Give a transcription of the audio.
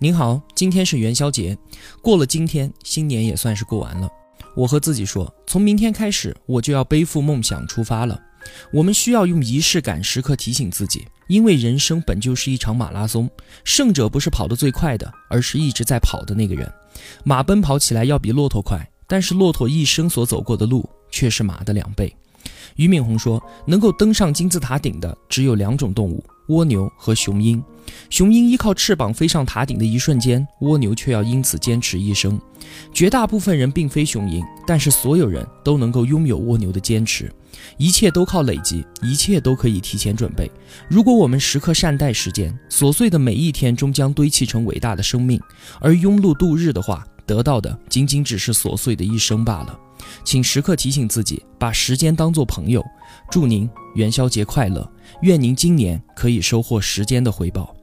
您好，今天是元宵节，过了今天，新年也算是过完了。我和自己说，从明天开始，我就要背负梦想出发了。我们需要用仪式感时刻提醒自己，因为人生本就是一场马拉松，胜者不是跑得最快的，而是一直在跑的那个人。马奔跑起来要比骆驼快，但是骆驼一生所走过的路却是马的两倍。俞敏洪说，能够登上金字塔顶的只有两种动物。蜗牛和雄鹰，雄鹰依靠翅膀飞上塔顶的一瞬间，蜗牛却要因此坚持一生。绝大部分人并非雄鹰，但是所有人都能够拥有蜗牛的坚持。一切都靠累积，一切都可以提前准备。如果我们时刻善待时间，琐碎的每一天终将堆砌成伟大的生命；而庸碌度日的话，得到的仅仅只是琐碎的一生罢了。请时刻提醒自己，把时间当作朋友。祝您元宵节快乐！愿您今年可以收获时间的回报。